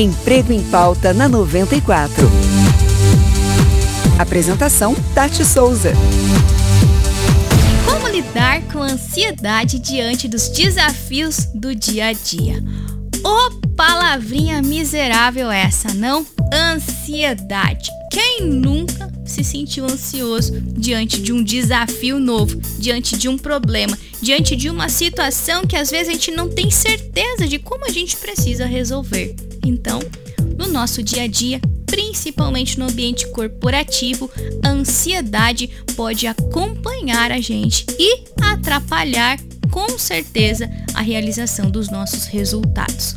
Emprego em Pauta na 94. Apresentação: Tati Souza. Como lidar com ansiedade diante dos desafios do dia a dia? Ô oh, palavrinha miserável essa, não? Ansiedade. Quem nunca se sentiu ansioso diante de um desafio novo, diante de um problema, diante de uma situação que às vezes a gente não tem certeza de como a gente precisa resolver? Então, no nosso dia a dia, principalmente no ambiente corporativo, a ansiedade pode acompanhar a gente e atrapalhar com certeza a realização dos nossos resultados.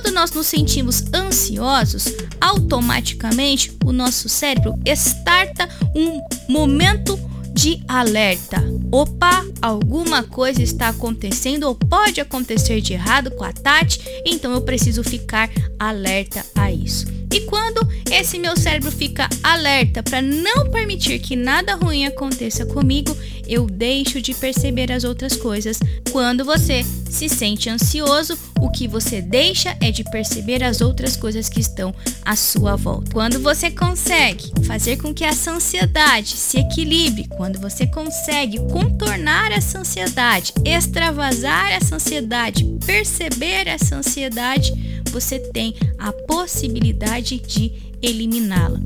Quando nós nos sentimos ansiosos, automaticamente o nosso cérebro starta um momento de alerta. Opa, alguma coisa está acontecendo ou pode acontecer de errado com a Tati, então eu preciso ficar alerta a isso. E quando esse meu cérebro fica alerta para não permitir que nada ruim aconteça comigo, eu deixo de perceber as outras coisas. Quando você se sente ansioso, o que você deixa é de perceber as outras coisas que estão à sua volta. Quando você consegue fazer com que essa ansiedade se equilibre, quando você consegue contornar essa ansiedade, extravasar essa ansiedade, perceber essa ansiedade, você tem a possibilidade de eliminá-la.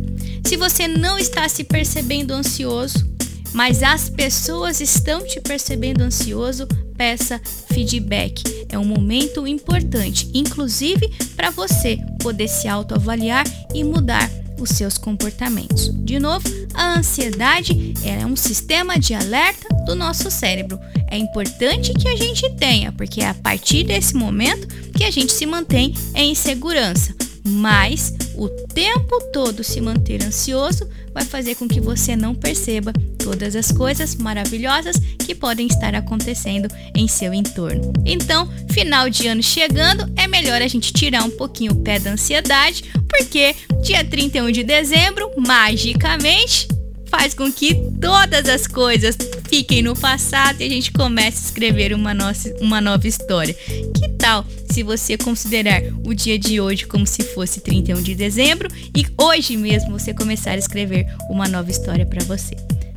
Se você não está se percebendo ansioso, mas as pessoas estão te percebendo ansioso, peça feedback. É um momento importante, inclusive para você poder se autoavaliar e mudar os seus comportamentos. De novo, a ansiedade é um sistema de alerta do nosso cérebro. É importante que a gente tenha, porque a partir desse momento que a gente se mantém em segurança. Mas o tempo todo se manter ansioso vai fazer com que você não perceba todas as coisas maravilhosas que podem estar acontecendo em seu entorno. Então, final de ano chegando, é melhor a gente tirar um pouquinho o pé da ansiedade, porque dia 31 de dezembro, magicamente, faz com que todas as coisas fiquem no passado e a gente comece a escrever uma, nossa, uma nova história. Que tal se você considerar o dia de hoje como se fosse 31 de dezembro e hoje mesmo você começar a escrever uma nova história para você?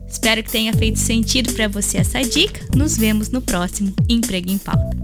Espero que tenha feito sentido para você essa dica. Nos vemos no próximo Emprego em Pauta.